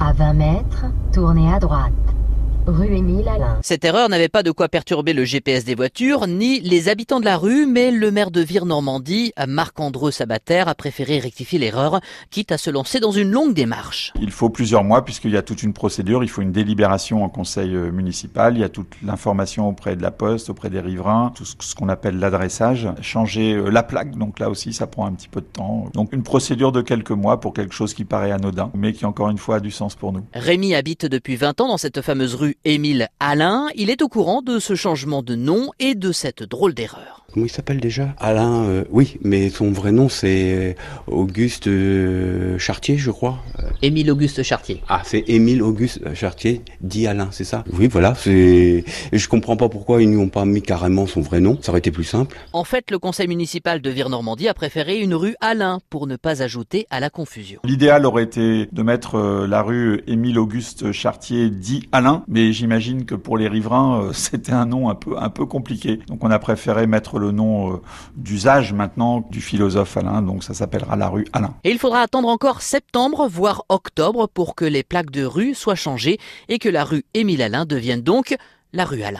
À 20 mètres, tournez à droite. Rue Émile Alain. Cette erreur n'avait pas de quoi perturber le GPS des voitures, ni les habitants de la rue, mais le maire de Vire-Normandie, Marc-Andreu Sabater, a préféré rectifier l'erreur, quitte à se lancer dans une longue démarche. Il faut plusieurs mois puisqu'il y a toute une procédure, il faut une délibération en conseil euh, municipal, il y a toute l'information auprès de la poste, auprès des riverains, tout ce qu'on appelle l'adressage, changer euh, la plaque, donc là aussi ça prend un petit peu de temps. Donc une procédure de quelques mois pour quelque chose qui paraît anodin, mais qui encore une fois a du sens pour nous. Rémi habite depuis 20 ans dans cette fameuse rue Émile Alain. Il est au courant de ce changement de nom et de cette drôle d'erreur. Comment il s'appelle déjà? Alain, euh, oui, mais son vrai nom c'est Auguste euh, Chartier, je crois. Émile Auguste Chartier. Ah, c'est Émile Auguste Chartier, dit Alain, c'est ça? Oui, voilà, c'est. Et je comprends pas pourquoi ils n'y ont pas mis carrément son vrai nom, ça aurait été plus simple. En fait, le conseil municipal de Vire-Normandie a préféré une rue Alain pour ne pas ajouter à la confusion. L'idéal aurait été de mettre euh, la rue Émile Auguste Chartier, dit Alain, mais j'imagine que pour les riverains, euh, c'était un nom un peu, un peu compliqué. Donc on a préféré mettre le nom euh, d'usage maintenant du philosophe Alain, donc ça s'appellera la rue Alain. Et il faudra attendre encore septembre, voire octobre, pour que les plaques de rue soient changées et que la rue Émile Alain devienne donc la rue Alain.